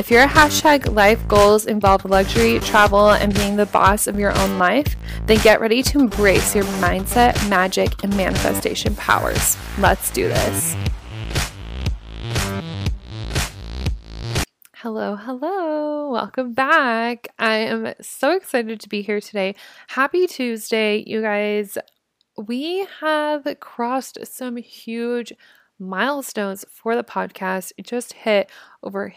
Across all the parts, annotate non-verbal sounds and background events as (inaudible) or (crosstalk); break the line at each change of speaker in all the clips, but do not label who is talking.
If your hashtag life goals involve luxury, travel, and being the boss of your own life, then get ready to embrace your mindset, magic, and manifestation powers. Let's do this. Hello, hello. Welcome back. I am so excited to be here today. Happy Tuesday, you guys. We have crossed some huge milestones for the podcast. It just hit over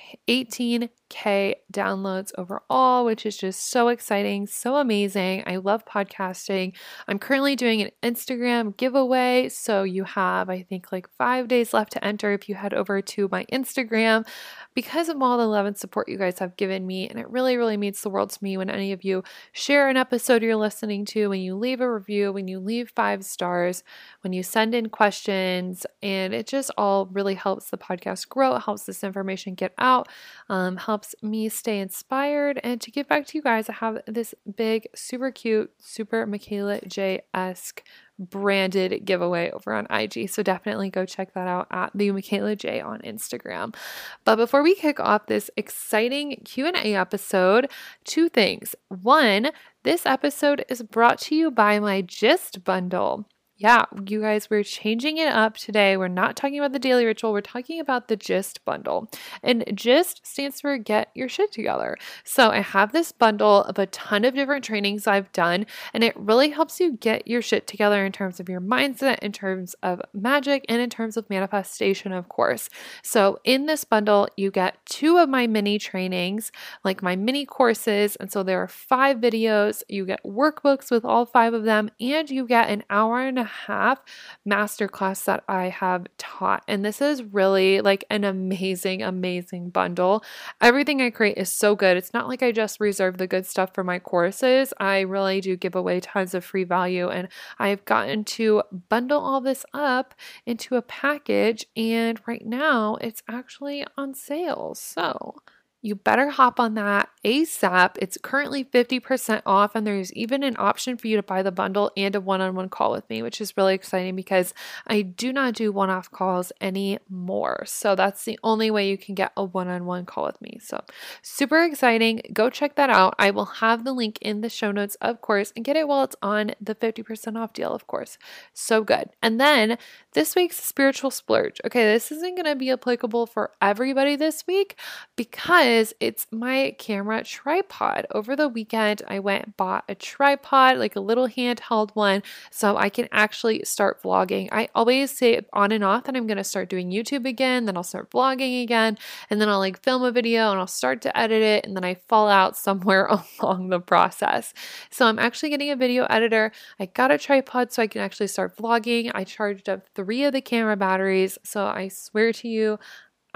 18k downloads overall, which is just so exciting, so amazing. I love podcasting. I'm currently doing an Instagram giveaway, so you have I think like 5 days left to enter if you head over to my Instagram because of all the love and support you guys have given me. And it really, really means the world to me when any of you share an episode you're listening to, when you leave a review, when you leave five stars, when you send in questions. And it just all really helps the podcast grow. It helps this information get out, um, helps me stay inspired. And to give back to you guys, I have this big, super cute, super Michaela J esque branded giveaway over on IG. So definitely go check that out at the Michaela J on Instagram. But before we kick off this exciting Q&A episode, two things. One, this episode is brought to you by my Gist bundle yeah, you guys, we're changing it up today. We're not talking about the daily ritual, we're talking about the GIST bundle. And GIST stands for Get Your Shit Together. So I have this bundle of a ton of different trainings I've done, and it really helps you get your shit together in terms of your mindset, in terms of magic, and in terms of manifestation, of course. So in this bundle, you get two of my mini trainings, like my mini courses. And so there are five videos, you get workbooks with all five of them, and you get an hour and a a half masterclass that I have taught. And this is really like an amazing, amazing bundle. Everything I create is so good. It's not like I just reserve the good stuff for my courses. I really do give away tons of free value. And I've gotten to bundle all this up into a package. And right now it's actually on sale. So, you better hop on that ASAP. It's currently 50% off, and there's even an option for you to buy the bundle and a one on one call with me, which is really exciting because I do not do one off calls anymore. So that's the only way you can get a one on one call with me. So super exciting. Go check that out. I will have the link in the show notes, of course, and get it while it's on the 50% off deal, of course. So good. And then this week's spiritual splurge. Okay, this isn't going to be applicable for everybody this week because is it's my camera tripod. Over the weekend, I went and bought a tripod, like a little handheld one, so I can actually start vlogging. I always say on and off that I'm going to start doing YouTube again, then I'll start vlogging again, and then I'll like film a video and I'll start to edit it, and then I fall out somewhere (laughs) along the process. So I'm actually getting a video editor. I got a tripod so I can actually start vlogging. I charged up three of the camera batteries, so I swear to you,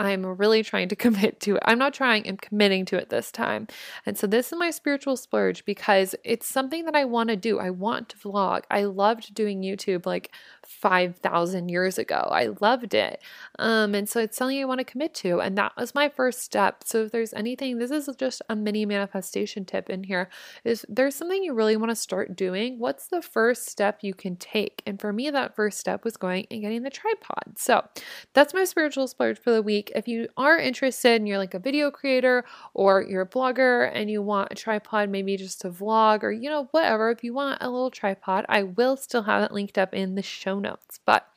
I'm really trying to (laughs) commit to it. I'm not trying, I'm committing to it this time. And so this is my spiritual splurge because it's something that I want to do. I want to vlog. I loved doing YouTube like 5,000 years ago. I loved it. Um, and so it's something I want to commit to. And that was my first step. So if there's anything, this is just a mini manifestation tip in here is there's something you really want to start doing. What's the first step you can take? And for me, that first step was going and getting the tripod. So that's my spiritual splurge for the week. If you are interested and you're like a video creator or you're a blogger and you want a tripod, maybe just to vlog or, you know, whatever, if you want a little tripod, I will still have it linked up in the show notes. But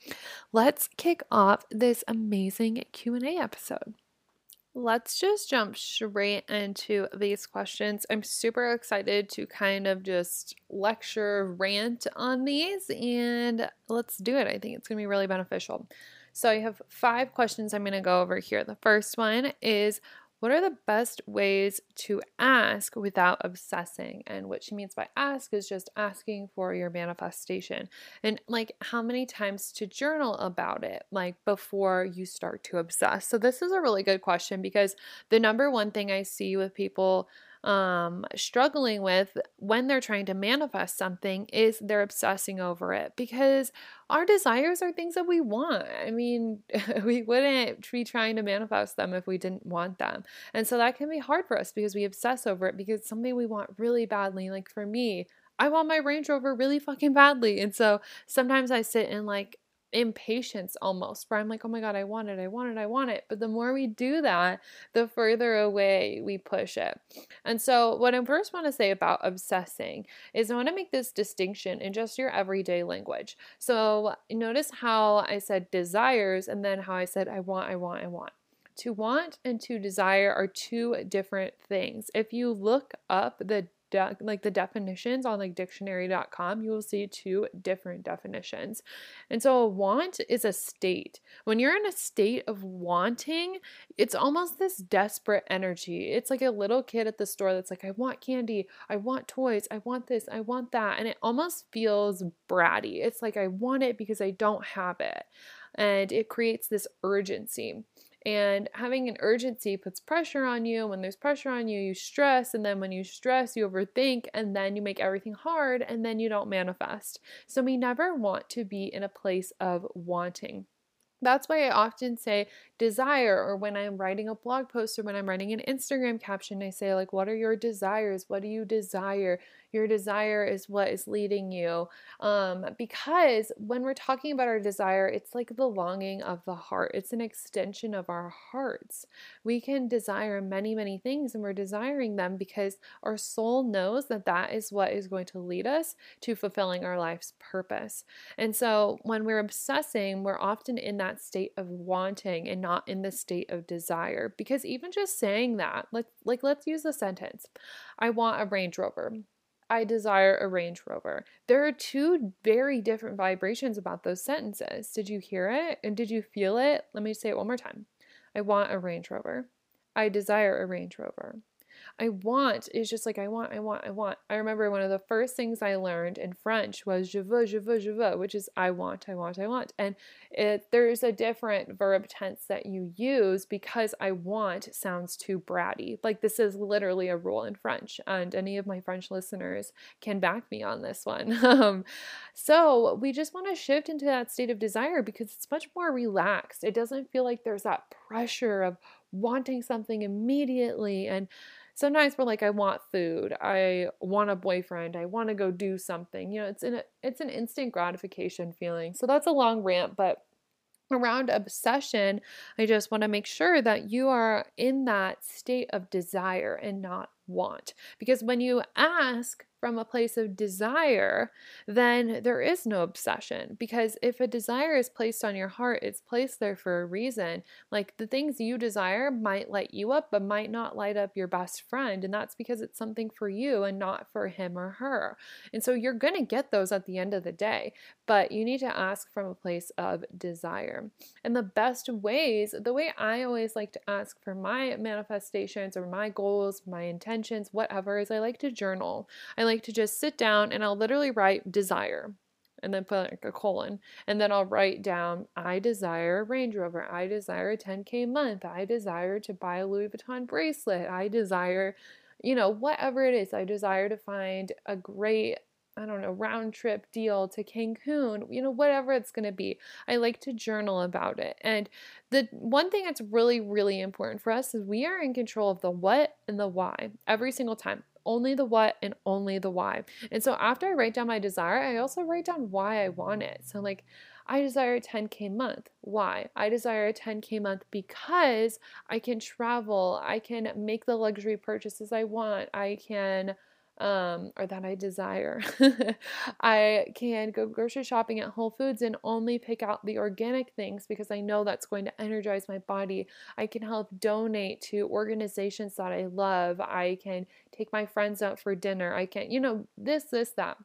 let's kick off this amazing Q&A episode. Let's just jump straight into these questions. I'm super excited to kind of just lecture, rant on these, and let's do it. I think it's going to be really beneficial. So I have five questions I'm going to go over here. The first one is what are the best ways to ask without obsessing? And what she means by ask is just asking for your manifestation. And like how many times to journal about it, like before you start to obsess. So, this is a really good question because the number one thing I see with people um, struggling with when they're trying to manifest something is they're obsessing over it because our desires are things that we want. I mean, (laughs) we wouldn't be trying to manifest them if we didn't want them. And so that can be hard for us because we obsess over it because it's something we want really badly. Like for me, I want my Range Rover really fucking badly. And so sometimes I sit in like impatience almost where I'm like, oh my God, I want it, I want it, I want it. But the more we do that, the further away we push it. And so, what I first want to say about obsessing is I want to make this distinction in just your everyday language. So, notice how I said desires and then how I said I want, I want, I want. To want and to desire are two different things. If you look up the de- like the definitions on like dictionary.com, you will see two different definitions. And so a want is a state. When you're in a state of wanting, it's almost this desperate energy. It's like a little kid at the store that's like, I want candy, I want toys, I want this, I want that. And it almost feels bratty. It's like, I want it because I don't have it. And it creates this urgency. And having an urgency puts pressure on you. When there's pressure on you, you stress. And then when you stress, you overthink. And then you make everything hard. And then you don't manifest. So we never want to be in a place of wanting. That's why I often say desire, or when I'm writing a blog post or when I'm writing an Instagram caption, I say, like, what are your desires? What do you desire? Your desire is what is leading you. Um, because when we're talking about our desire, it's like the longing of the heart, it's an extension of our hearts. We can desire many, many things, and we're desiring them because our soul knows that that is what is going to lead us to fulfilling our life's purpose. And so when we're obsessing, we're often in that state of wanting and not in the state of desire. Because even just saying that, like, like let's use the sentence I want a Range Rover. I desire a Range Rover. There are two very different vibrations about those sentences. Did you hear it? And did you feel it? Let me say it one more time. I want a Range Rover. I desire a Range Rover. I want is just like I want, I want, I want. I remember one of the first things I learned in French was je veux, je veux, je veux, which is I want, I want, I want. And it, there's a different verb tense that you use because I want sounds too bratty. Like this is literally a rule in French, and any of my French listeners can back me on this one. (laughs) um, so we just want to shift into that state of desire because it's much more relaxed. It doesn't feel like there's that pressure of wanting something immediately and sometimes we're like i want food. I want a boyfriend. I want to go do something. You know it's an it's an instant gratification feeling. So that's a long rant but around obsession i just want to make sure that you are in that state of desire and not want. Because when you ask from a place of desire, then there is no obsession. Because if a desire is placed on your heart, it's placed there for a reason. Like the things you desire might light you up, but might not light up your best friend. And that's because it's something for you and not for him or her. And so you're going to get those at the end of the day, but you need to ask from a place of desire. And the best ways, the way I always like to ask for my manifestations or my goals, my intentions, whatever, is I like to journal. I like to just sit down and I'll literally write desire and then put like a colon. And then I'll write down I desire a Range Rover. I desire a 10K month. I desire to buy a Louis Vuitton bracelet. I desire, you know, whatever it is. I desire to find a great I don't know, round trip deal to Cancun, you know, whatever it's going to be. I like to journal about it. And the one thing that's really, really important for us is we are in control of the what and the why every single time only the what and only the why. And so after I write down my desire, I also write down why I want it. So, like, I desire a 10K month. Why? I desire a 10K month because I can travel, I can make the luxury purchases I want, I can um, or that I desire. (laughs) I can go grocery shopping at Whole Foods and only pick out the organic things because I know that's going to energize my body. I can help donate to organizations that I love. I can take my friends out for dinner. I can, you know, this, this, that.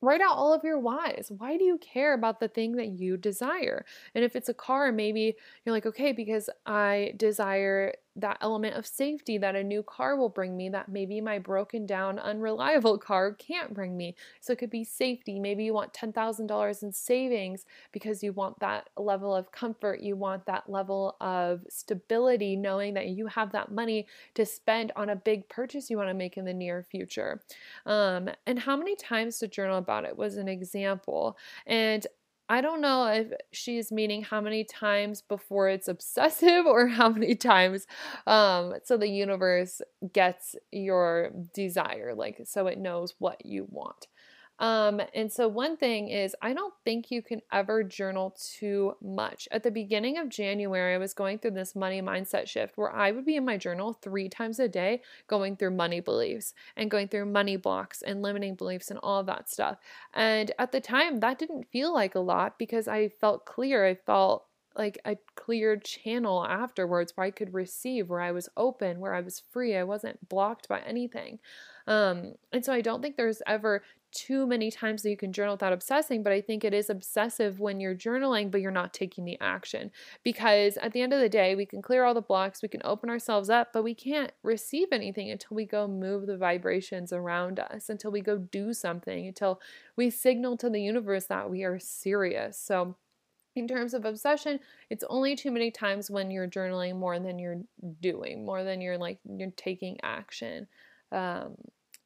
Write out all of your whys. Why do you care about the thing that you desire? And if it's a car, maybe you're like, okay, because I desire that element of safety that a new car will bring me that maybe my broken down, unreliable car can't bring me. So it could be safety. Maybe you want $10,000 in savings because you want that level of comfort. You want that level of stability, knowing that you have that money to spend on a big purchase you want to make in the near future. Um, and how many times to journal about it was an example. And I don't know if she's meaning how many times before it's obsessive (laughs) or how many times um, so the universe gets your desire, like so it knows what you want. Um, and so, one thing is, I don't think you can ever journal too much. At the beginning of January, I was going through this money mindset shift where I would be in my journal three times a day, going through money beliefs and going through money blocks and limiting beliefs and all that stuff. And at the time, that didn't feel like a lot because I felt clear. I felt like a clear channel afterwards where I could receive, where I was open, where I was free. I wasn't blocked by anything. Um, and so I don't think there's ever too many times that you can journal without obsessing, but I think it is obsessive when you're journaling, but you're not taking the action. Because at the end of the day, we can clear all the blocks, we can open ourselves up, but we can't receive anything until we go move the vibrations around us, until we go do something, until we signal to the universe that we are serious. So, in terms of obsession, it's only too many times when you're journaling more than you're doing, more than you're like you're taking action. Um,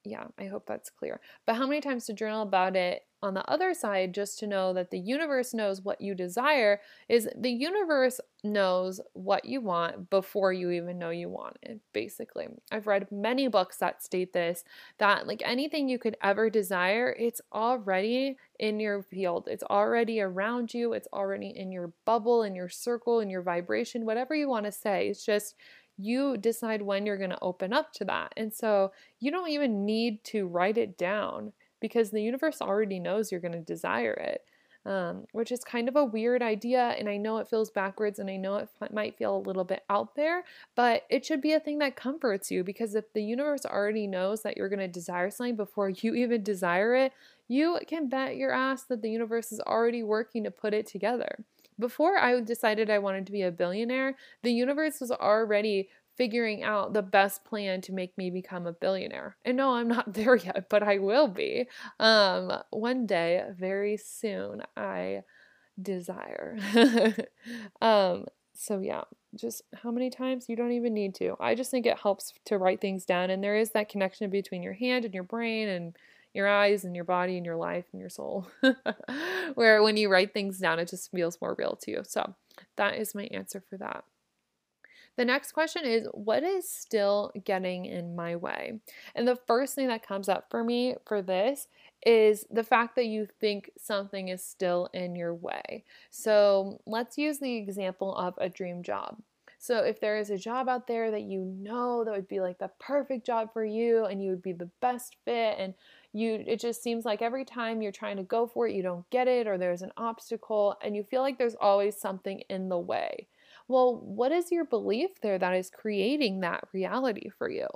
yeah, I hope that's clear. But how many times to journal about it on the other side, just to know that the universe knows what you desire, is the universe knows what you want before you even know you want it, basically. I've read many books that state this that, like anything you could ever desire, it's already in your field, it's already around you, it's already in your bubble, in your circle, in your vibration, whatever you want to say. It's just you decide when you're going to open up to that. And so you don't even need to write it down because the universe already knows you're going to desire it. Um, which is kind of a weird idea. And I know it feels backwards and I know it f- might feel a little bit out there, but it should be a thing that comforts you because if the universe already knows that you're going to desire something before (laughs) you even desire it, you can bet your ass that the universe is already working to put it together. Before I decided I wanted to be a billionaire, the universe was already figuring out the best plan to make me become a billionaire. And no, I'm not (laughs) there yet, but I will be. Um, one day, very soon, I desire. (laughs) um, so yeah, just how many times you don't even need to. I just think it helps to write things down, and there is that connection between your hand and your brain and your eyes and your body and your life and your soul. (laughs) Where when you write things down, it just feels more real to you. So that is my answer for that. The next question is what is still getting in my way? And the first thing that comes up for me for this is the fact that you think something is still in your way. So let's use the example of a dream job. So if there is a job out there that you know that would be like the perfect job for you and you would be the best fit and you it just seems like every time you're trying to go for it you don't get it or there's an obstacle and you feel like there's always something in the way. Well, what is your belief there that is creating that reality for you?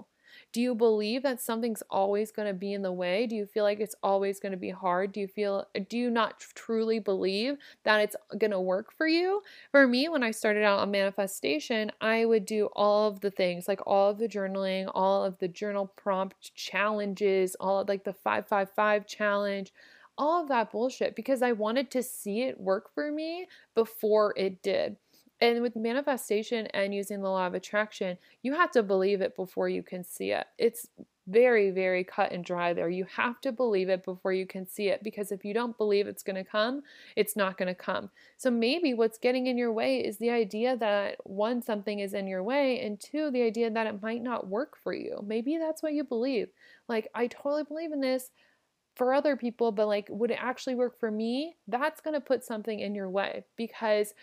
Do you believe that something's always going to be in the way? Do you feel like it's always going to be hard? Do you feel do you not truly believe that it's going to work for you? For me, when I started out on manifestation, I would do all of the things, like all of the journaling, all of the journal prompt challenges, all of like the 555 challenge, all of that bullshit because I wanted to see it work for me before it did. And with manifestation and using the law of attraction, you have to believe it before you can see it. It's very, very cut and dry there. You have to believe it before you can see it because if you don't believe it's going to come, it's not going to come. So maybe what's getting in your way is the idea that one, something is in your way, and two, the idea that it might not work for you. Maybe that's what you believe. Like, I totally believe in this for other people, but like, would it actually work for me? That's going to put something in your way because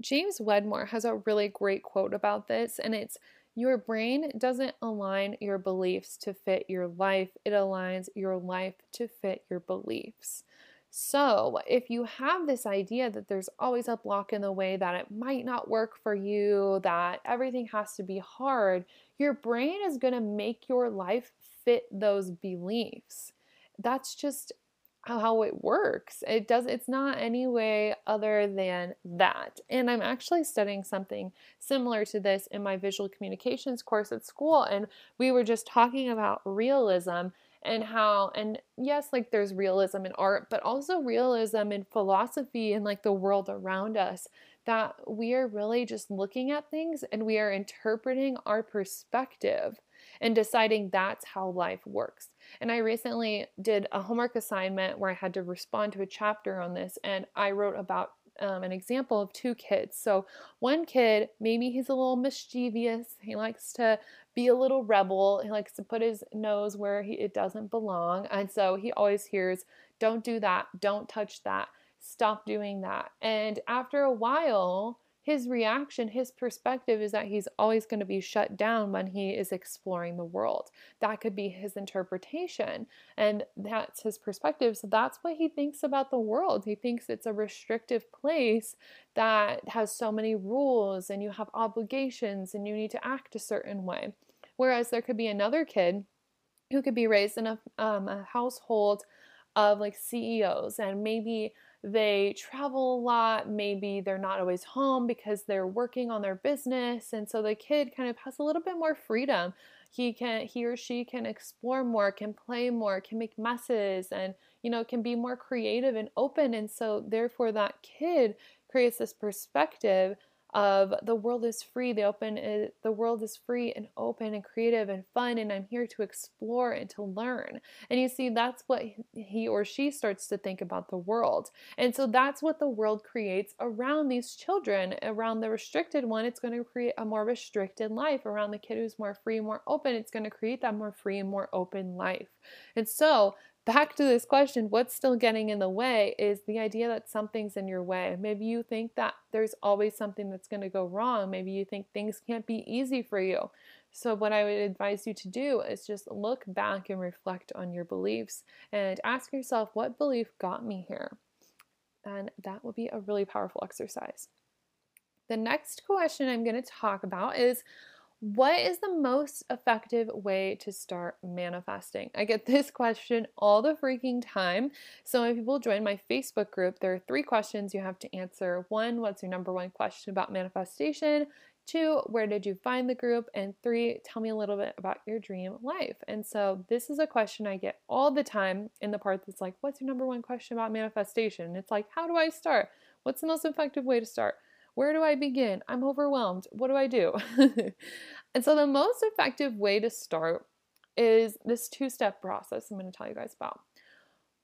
James Wedmore has a really great quote about this, and it's Your brain doesn't align your beliefs to fit your life, it aligns your life to fit your beliefs. So, if you have this idea that there's always a block in the way, that it might not work for you, that everything has to be hard, your brain is going to make your life fit those beliefs. That's just how it works. It does it's not any way other than that. And I'm actually studying something similar to this in my visual communications course at school and we were just talking about realism and how and yes like there's realism in art but also realism in philosophy and like the world around us that we are really just looking at things and we are interpreting our perspective and deciding that's how life works. And I recently did a homework assignment where I had to respond to a chapter on this, and I wrote about um, an example of two kids. So, one kid, maybe he's a little mischievous. He likes to be a little rebel. He likes to put his nose where he, it doesn't belong. And so he always hears, Don't do that. Don't touch that. Stop doing that. And after a while, his reaction, his perspective is that he's always going to be shut down when he is exploring the world. That could be his interpretation, and that's his perspective. So that's what he thinks about the world. He thinks it's a restrictive place that has so many rules, and you have obligations, and you need to act a certain way. Whereas there could be another kid who could be raised in a, um, a household of like CEOs and maybe they travel a lot. Maybe they're not always home because they're working on their business. And so the kid kind of has a little bit more freedom. He can, he or she can explore more, can play more, can make messes, and, you know, can be more creative and open. And so, therefore, that kid creates this perspective of the world is free the open is, the world is free and open and creative and fun and i'm here to explore and to learn. And you see that's what he or she starts to think about the world. And so that's what the world creates around these children around the restricted one. It's going to create a more restricted life around the kid who's more free more open. It's going to create that more free and more open life. And so back to this question what's still getting in the way is the idea that something's in your way. Maybe you think that there's always something that's going to go wrong. Maybe you think things can't be easy for you. So, what I would advise you to do is just look back and reflect on your beliefs and ask yourself, what belief got me here? And that will be a really powerful exercise. The next question I'm going to talk about is what is the most effective way to start manifesting? I get (laughs) this question all the freaking time. So, when people join my Facebook group, there are three questions you have to answer. One, what's your number one question about manifestation? Two, where did you find the group? And three, tell me a little bit about your dream life. And so, this is a question I get all the time in the part that's like, what's your number one question about manifestation? And it's like, how do I start? What's the most effective way to start? Where do I begin? I'm overwhelmed. What do I do? (laughs) and so, the most effective way to start is this two step process I'm going to tell you guys about.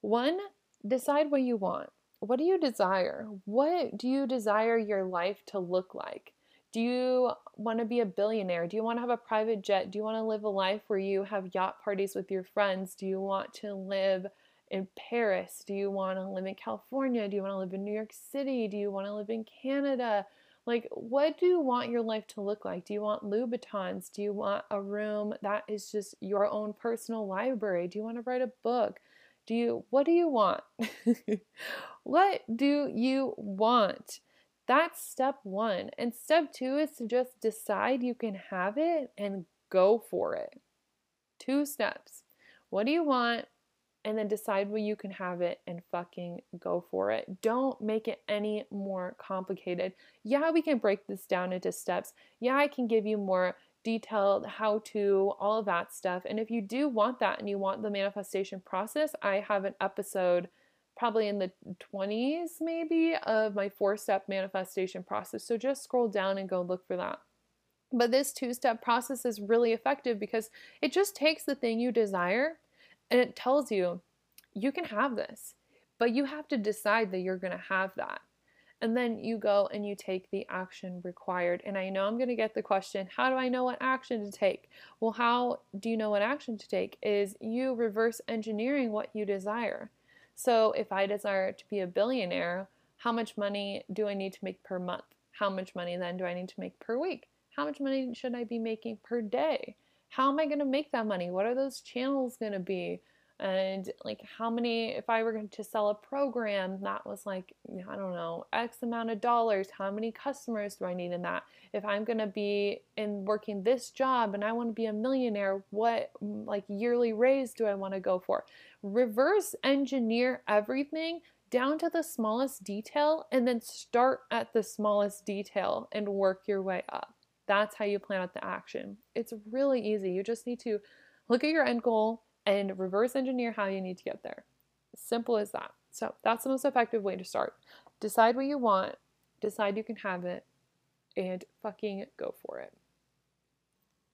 One, decide what you want. What do you desire? What do you desire your life to look like? Do you want to be a billionaire? Do you want to have a private jet? Do you want to live a life where you have yacht parties with your friends? Do you want to live in Paris? Do you want to live in California? Do you want to live in New York City? Do you want to live in Canada? Like, what do you want your life to look like? Do you want Louboutins? Do you want a room that is just your own personal library? Do you want to write a book? Do you, what do you want? (laughs) what do you want? That's step one. And step two is to just decide you can have it and go for it. Two steps. What do you want? And then decide when you can have it and fucking go for it. Don't make it any more complicated. Yeah, we can break this down into steps. Yeah, I can give you more detailed how to, all of that stuff. And if you do want that and you want the manifestation process, I have an episode probably in the 20s maybe of my four step manifestation process. So just scroll down and go look for that. But this two step process is really effective because it just takes the thing you desire and it tells you, you can have this, but you have to decide that you're going to have that. And then you go and you take the action required. And I know I'm going to get the question how do I know what action to take? Well, how do you know what action to take? Is you reverse engineering what you desire. So if I desire to be a billionaire, how much money do I need to make per month? How much money then do I need to make per week? How much money should I be making per day? How am I going to make that money? What are those channels going to be? and like how many if i were going to sell a program that was like i don't know x amount of dollars how many customers do i need in that if i'm going to be in working this job and i want to be a millionaire what mm, like yearly raise do i want to go for reverse engineer everything down to the smallest detail and then start at the smallest detail and work your way up that's how you plan out the action it's really easy you just need to look at your end goal and reverse engineer how you need to get there. Simple as that. So that's the most effective way to start. Decide what you want, decide you can have it, and fucking go for it.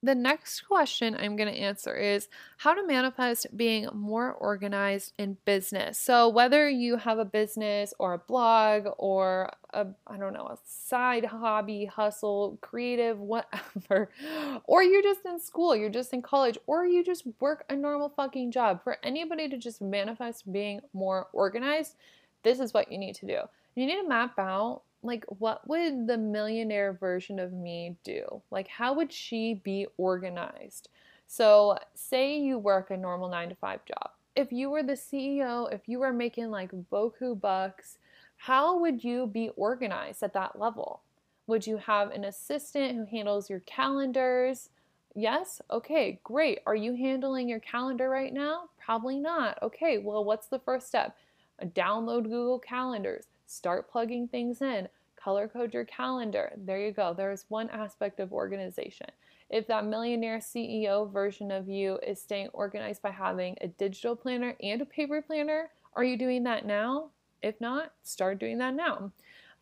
The next question I'm going to answer is how to manifest being more organized in business. So, whether you have a business or a blog or a, I don't know, a side hobby, hustle, creative, whatever, (laughs) or you're just in school, you're just in college, or you just work a normal fucking job, for anybody to just manifest being more organized, this is what you need to do. You need to map out like what would the millionaire version of me do? Like how would she be organized? So, say you work a normal 9 to 5 job. If you were the CEO, if you were making like boku bucks, how would you be organized at that level? Would you have an assistant who handles your calendars? Yes? Okay, great. Are you handling your calendar right now? Probably not. Okay, well, what's the first step? Download Google Calendars Start plugging things in. Color code your calendar. There you go. There's one aspect of organization. If that millionaire CEO version of you is staying organized by having a digital planner and a paper planner, are you doing that now? If not, start doing that now.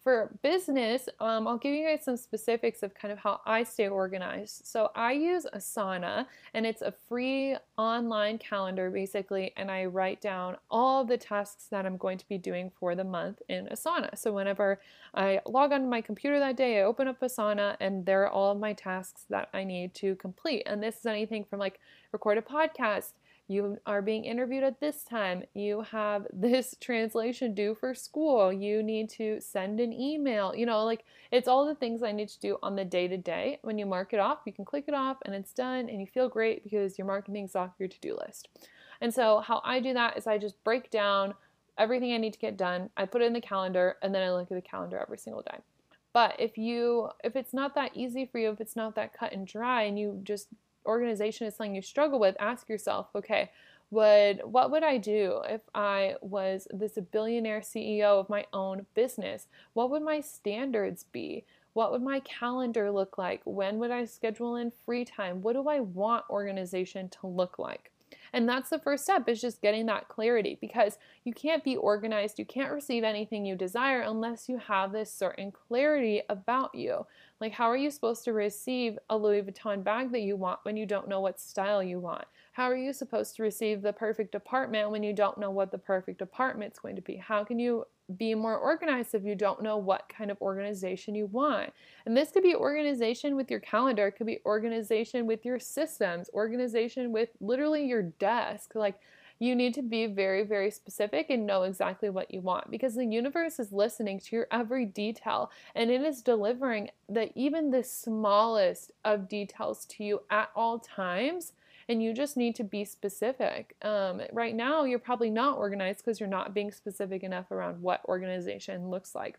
For business, um, I'll give you guys some specifics of kind of how I stay organized. So I use Asana, and it's a free online calendar basically, and I write down all the tasks that I'm going to be doing for the month in Asana. So whenever I log onto my computer that day, I open up Asana, and there are all of my tasks that I need to complete. And this is anything from like record a podcast, you are being interviewed at this time, you have (laughs) this translation due for school, you need to send an email. You know, like it's all the things I need to do on the day to day. When you mark it off, you can click it off and it's done, and you feel great because you're marking things off your to do list. And so, how I do that is I just break down everything I need to get done, I put it in the calendar, and then I look at the calendar every single day. But if you if it's not that easy for you, if it's not that cut and dry and you just organization is something you struggle with, ask yourself, okay, would what would I do if I was this billionaire CEO of my own business? What would my standards be? What would my calendar look like? When would I schedule in free time? What do I want organization to look like? And that's the first step is just getting that clarity because you can't be organized, you can't receive anything you desire unless you have this certain clarity about you. Like, how are you supposed to receive a Louis Vuitton bag that you want when you don't know what style you want? How are you supposed to receive the perfect apartment when you don't know what the perfect apartment's going to be? How can you be more organized if you don't know what kind of organization you want? And this could be organization with your calendar, it could be organization with your systems, organization with literally your desk. Like, you need to be very, very specific and know exactly what you want because the universe is listening to your every detail and it is delivering the even the smallest of details to you at all times and you just need to be specific. Um, right now, you're probably not organized because you're not being specific enough around what organization looks like.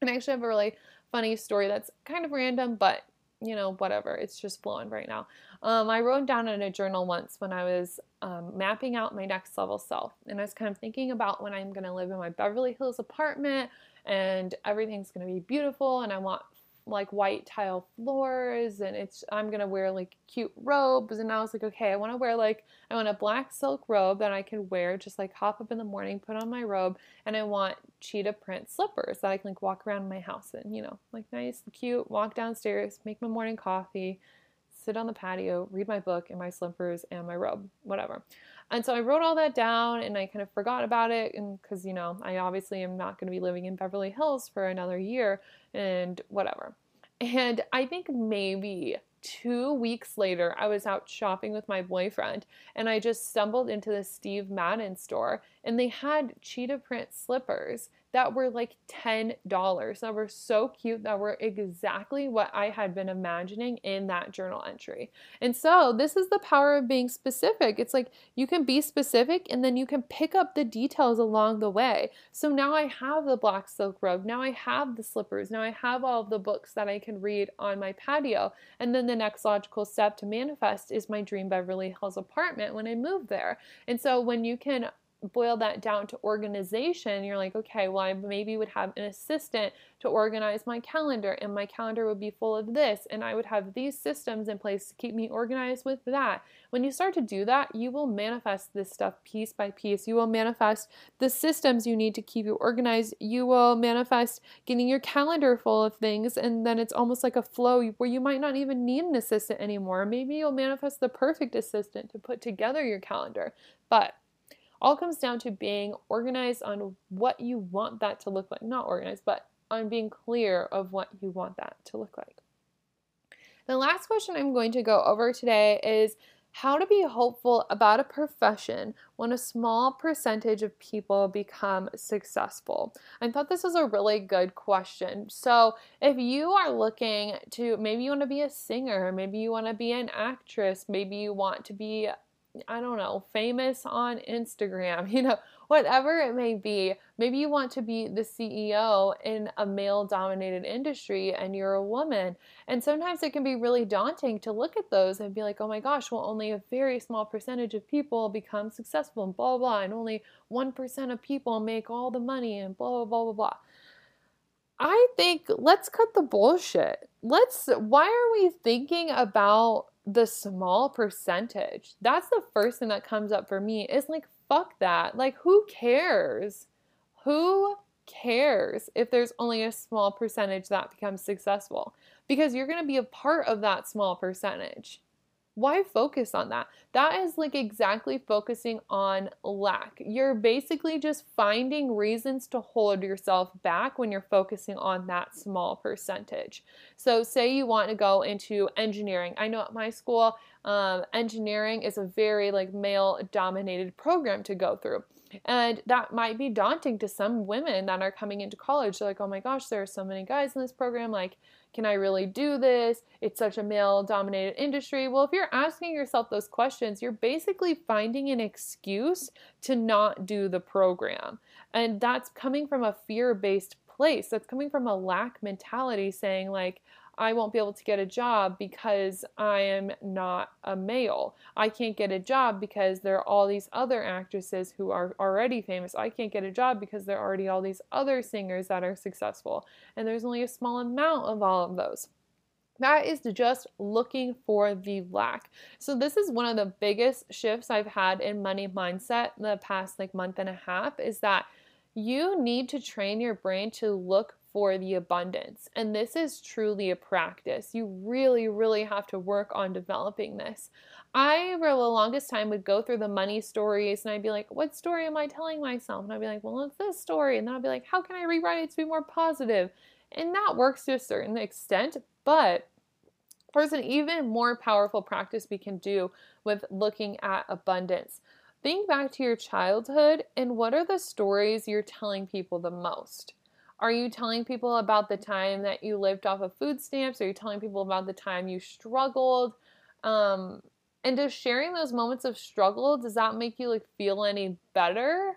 And I actually have a really funny story that's kind of random, but you know, whatever. It's just flowing right now. Um, I wrote down in a journal once when I was um, mapping out my next level self, and I was kind of thinking about when I'm going to live in my Beverly Hills apartment and everything's going to be beautiful, and I want like white tile floors and it's I'm gonna wear like cute robes and I was like okay I want to wear like I want a black silk robe that I can wear just like hop up in the morning put on my robe and I want cheetah print slippers that I can like walk around my house in you know like nice cute walk downstairs make my morning coffee sit on the patio read my book in my slippers and my robe whatever and so I wrote all that down and I kind of forgot about it and because you know I obviously am not going to be living in Beverly Hills for another year and whatever. And I think maybe two weeks later, I was out shopping with my boyfriend and I just stumbled into the Steve Madden store and they had cheetah print slippers that were like $10 that were so cute that were exactly what I had been imagining in that journal entry. And so this is the power of being specific. It's like you can be specific and then you can pick up the details along the way. So now I have the black silk robe, now I have the slippers, now I have all of the books that I can read on my patio. And then the next logical step to manifest is my dream Beverly Hills apartment when I move there. And so when you can boil that down to organization, you're like, okay, well, I maybe would have an assistant to organize my calendar, and my calendar would be full of this, and I would have these systems in place to keep me organized with that. When you start to do that, you will manifest this stuff piece by piece. You will manifest the systems you need to keep you organized. You will manifest getting your calendar full of things, and then it's almost like a flow where you might not even need an assistant anymore. Maybe you'll manifest the perfect assistant to put together your calendar. But all comes down to being organized on what you want that to look like. Not organized, but on being clear of what you want that to look like. The last question I'm going to go over today is how to be hopeful about a profession when a small percentage of people become successful. I thought this was a really good question. So, if you are looking to maybe you want to be a singer, maybe you want to be an actress, maybe you want to be I don't know, famous on Instagram, (laughs) you know, whatever it may be. Maybe you want to be the CEO in a male dominated industry and you're a woman. And sometimes it can be really daunting to look at those and be like, oh my gosh, well, only a very small percentage of people become successful and blah, blah, blah. And only 1% of people make all the money and blah, blah, blah, blah, blah. I think let's cut the bullshit. Let's, why are we thinking about the small percentage. That's the first thing that comes up for me is like, fuck that. Like, who cares? Who cares if there's only a small percentage that becomes successful? Because you're going to be a part of that small percentage why focus on that? That is like exactly focusing on lack. You're basically just finding reasons to hold yourself back when you're focusing on that small percentage. So, say you want to go into engineering. I know at my school, um, engineering is a very like male dominated program to go through. And that might be daunting to some women that are coming into college. They're like, oh my gosh, there are so many guys in this program. Like, can I really do this? It's such a male dominated industry. Well, if you're asking yourself those questions, you're basically finding an excuse to not do the program. And that's coming from a fear based place. That's coming from a lack mentality saying, like, I won't be able to get a job because I am not a male. I can't get a job because there are all these other actresses who are already famous. I can't get a job because there are already all these other singers that are successful. And there's only a small amount of all of those. That is just looking for the lack. So this is one of the biggest shifts I've had in money mindset in the past like month and a half is that you need to train your brain to look for the abundance. And this is truly a practice. You really, really have to work on developing this. I, for the longest time, would go through the money stories and I'd be like, what story am I telling myself? And I'd be like, well, it's this story. And then I'd be like, how can I rewrite it to be more positive? And that works to a certain extent, but there's an even more powerful practice we can do with looking at abundance. Think back to your childhood and what are the stories you're telling people the most? Are you telling people about the time that you lived off of food stamps? Are you telling people about the time you struggled? Um, and does sharing those moments of struggle does that make you like feel any better?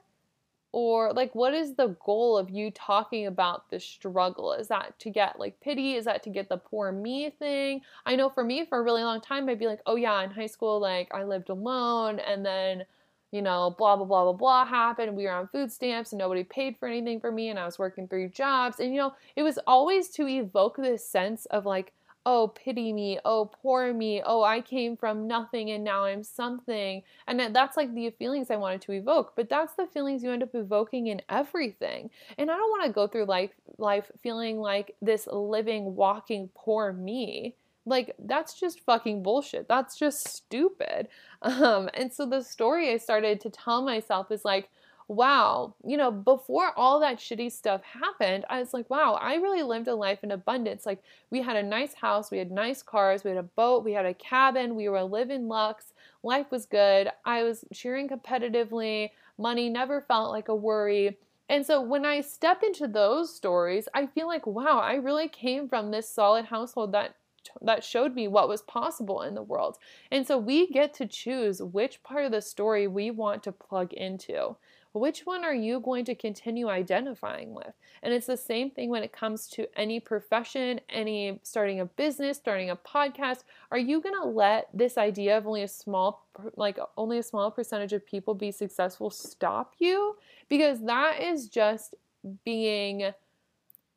Or like what is the goal of you talking about the struggle? Is that to get like pity? Is that to get the poor me thing? I know for me for a really long time I'd be like, "Oh yeah, in high school like I lived alone and then you know, blah, blah, blah, blah, blah happened. We were on food stamps and nobody paid for anything for me and I was working three jobs. And, you know, it was always to evoke this sense of like, oh, pity me, oh, poor me, oh, I came from nothing and now I'm something. And that's like the feelings I wanted to evoke, but that's the feelings you end up evoking in everything. And I don't want to go through life life feeling like this living walking poor me. Like, that's just fucking bullshit. That's just stupid. (laughs) Um, and so the story I started to tell myself is like, wow, you know, before all that shitty stuff happened, I was like, wow, I really lived a life in abundance. Like, we had a nice house, we had nice cars, we had a boat, we had a cabin, we were living lux, life was good. I was cheering competitively, money never felt like a worry And so when I step into those stories, I feel like, wow, I really came from this solid household that that showed me what was possible in the world. And so we get to choose which part of the story we want to plug into. Which one are you going to continue identifying with? And it's the same thing when it comes to any profession, any starting a business, starting a podcast. Are you going to let this idea of only a small like only a small percentage of people be successful stop you? Because that is just being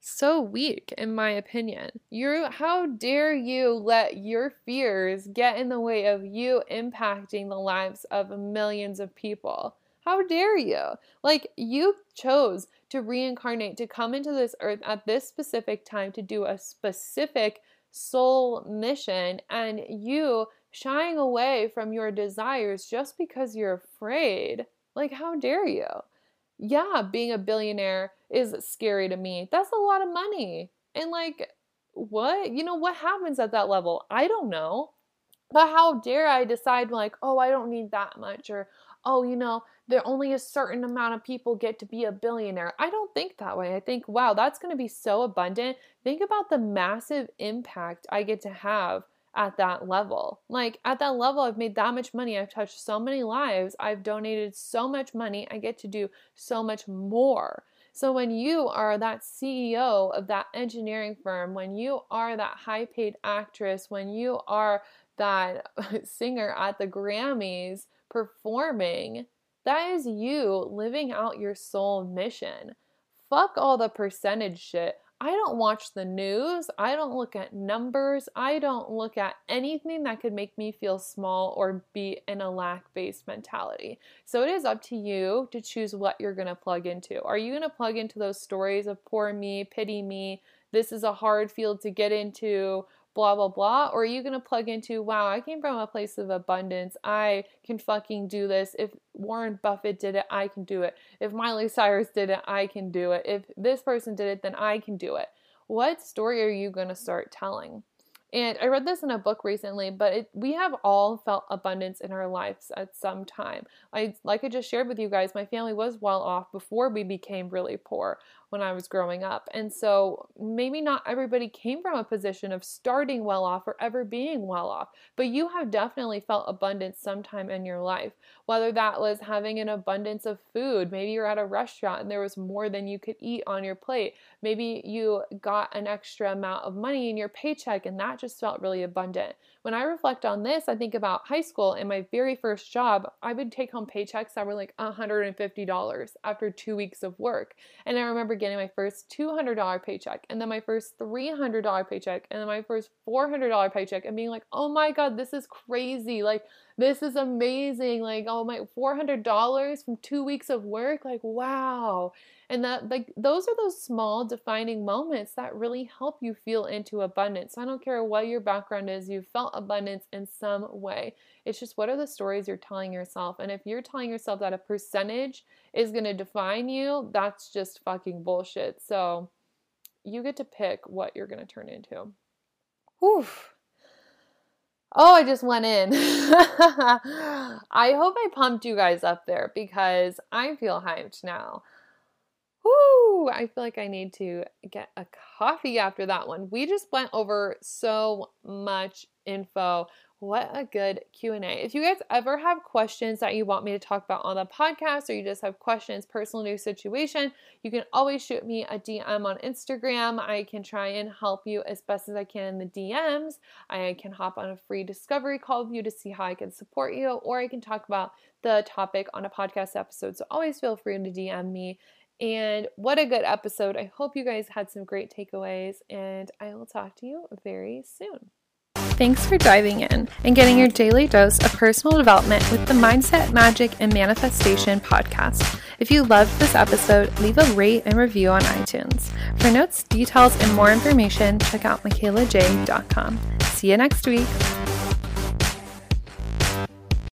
so weak in my opinion. You how dare you let your fears get in the way of you impacting the lives of millions of people? How dare you? Like you chose to reincarnate to come into this earth at this specific time to do a specific soul mission and you shying away from your desires just because you're afraid. Like how dare you? Yeah, being a billionaire is scary to me. That's a lot of money. And like, what? You know, what happens at that level? I don't know. But how dare I decide, like, oh, I don't need that much, or oh, you know, there only a certain amount of people get to be a billionaire. I don't think that way. I think, wow, that's going to be so abundant. Think about the massive impact I get to have at that level. Like at that level, I've made that much money. I've touched so many lives. I've donated so much money. I get to do so much more. So when you are that CEO of that engineering firm, when you are that high paid actress, when you are that (laughs) singer at the Grammys performing, that is you living out your soul mission. Fuck all the percentage shit. I don't watch the news. I don't look at numbers. I don't look at anything that could make me feel small or be in a lack based mentality. So it is up to you to choose what you're going to plug into. Are you going to plug into those stories of poor me, pity me, this is a hard field to get into? Blah blah blah or are you going to plug into wow i came from a place of abundance. I can fucking do this. If warren buffett did it i can do it. If miley cyrus did it i can do it. If this person did it then i can do it. What story are you going to start telling? And I read this in a book recently, but it, we have all felt abundance in our lives at some time. I like I just shared with you guys, my family was well off before we became really poor when I was growing up. And so maybe not everybody came from a position of starting well off or ever being well off, but you have definitely felt abundance sometime in your life. Whether that was having an abundance of food, maybe you're at a restaurant and there was more than you could eat on your plate. Maybe you got an extra amount of money in your paycheck and that just felt really abundant. When I reflect on this, I think about high school and my very first job, I would take home paychecks that were like $150 after two weeks of work. And I remember getting my first $200 paycheck and then my first $300 paycheck and then my first $400 paycheck and being like, oh my God, this is crazy. Like, this is amazing. Like, oh my, $400 from two weeks of work. Like, wow. And that, like, those are those small defining moments that really help you feel into abundance. So I don't care what your background is, you've felt abundance in some way. It's just what are the stories you're telling yourself? And if you're telling yourself that a percentage is going to define you, that's just fucking bullshit. So you get to pick what you're going to turn into. Whew. Oh, I just went in. (laughs) I hope I pumped you guys up there because I feel hyped now. I feel like I need to get a coffee after that one. We just went over so much info. What a good q&a if you guys ever have questions that you want me to talk about on the podcast or you just have questions personal news situation you can always shoot me a dm on instagram. I can try and help you as best as i can in the dms i can hop on a free discovery call with you to see how i can support you or i can talk about the topic on a podcast episode. So always feel free to dm me and what a good episode. I hope you guys had some great takeaways, and I will talk to you very soon. Thanks for diving in and getting your daily dose of personal development with the Mindset, Magic, and Manifestation podcast. If you loved this episode, leave a rate and review on iTunes. For notes, details, and more information, check out michaelaj.com. See you next week.